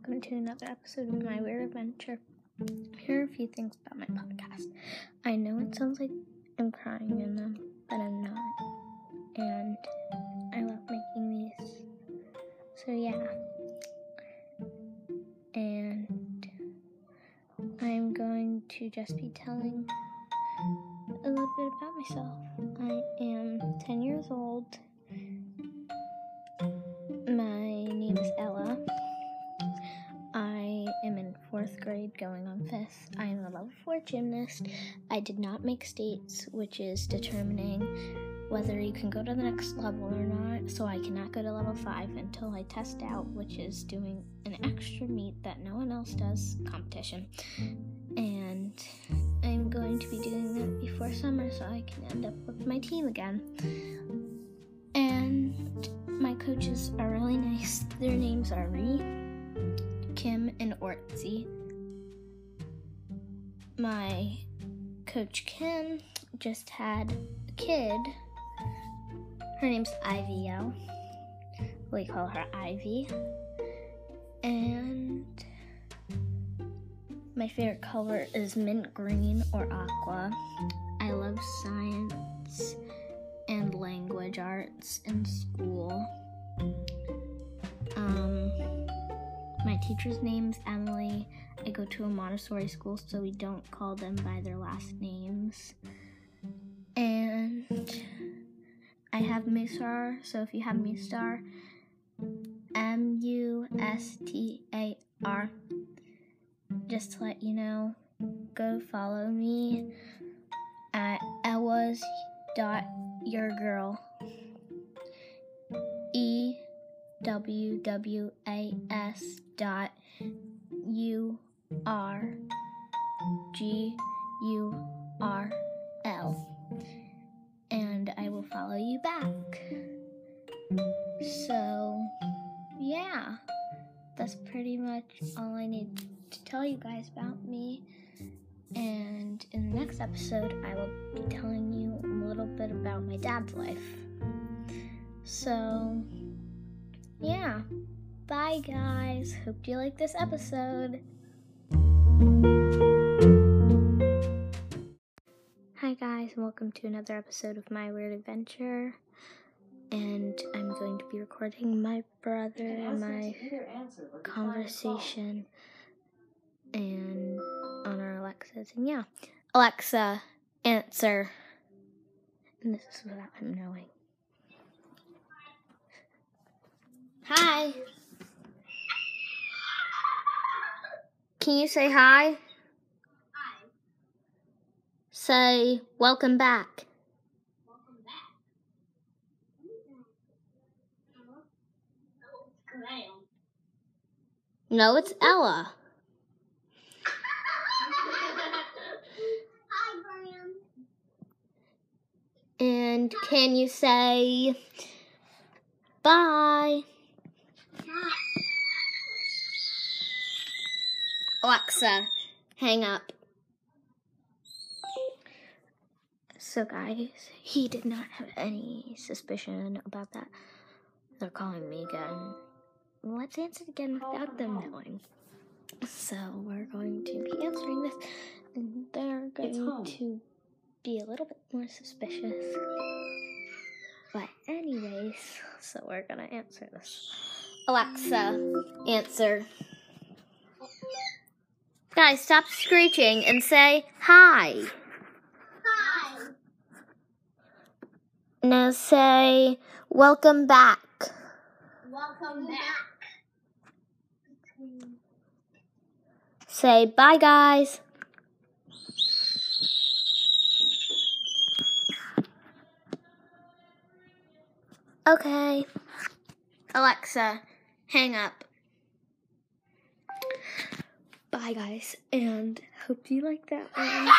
welcome to another episode of My Weird Adventure. Here are a few things about my podcast. I know it sounds like I'm crying in them, but I'm not. And I love making these. So, yeah. And I'm going to just be telling a little bit about myself. I am 10 years old. Fourth grade going on fifth. I am a level four gymnast. I did not make states, which is determining whether you can go to the next level or not. So I cannot go to level five until I test out, which is doing an extra meet that no one else does competition. And I'm going to be doing that before summer so I can end up with my team again. And my coaches are really nice. Their names are Ree, Kim, and Ortzi. My coach Kim just had a kid. Her name's Ivy. We call her Ivy. And my favorite color is mint green or aqua. I love science and language arts in school. Teacher's name's Emily. I go to a Montessori school, so we don't call them by their last names. And I have Mustar, so if you have Mustar, M U S T A R, just to let you know, go follow me at Ella's dot your girl. W W A S dot U R G U R L. And I will follow you back. So, yeah, that's pretty much all I need to tell you guys about me. And in the next episode, I will be telling you a little bit about my dad's life. So, yeah. Bye, guys. Hope you like this episode. Hi, guys, and welcome to another episode of My Weird Adventure. And I'm going to be recording my brother and my conversation and on our Alexas. And yeah, Alexa, answer. And this is without him knowing. Hi. Can you say hi? Hi. Say welcome back. Welcome back. No, it's Ella. Hi, Graham. And can you say bye? Alexa, hang up. So, guys, he did not have any suspicion about that. They're calling me again. Let's answer it again without them knowing. So, we're going to be answering this, and they're going to be a little bit more suspicious. But, anyways, so we're gonna answer this. Alexa, answer. Guys, stop screeching and say hi. Hi. Now say welcome back. Welcome back. Say bye, guys. Okay. Alexa, hang up. Bye, guys, and hope you like that one.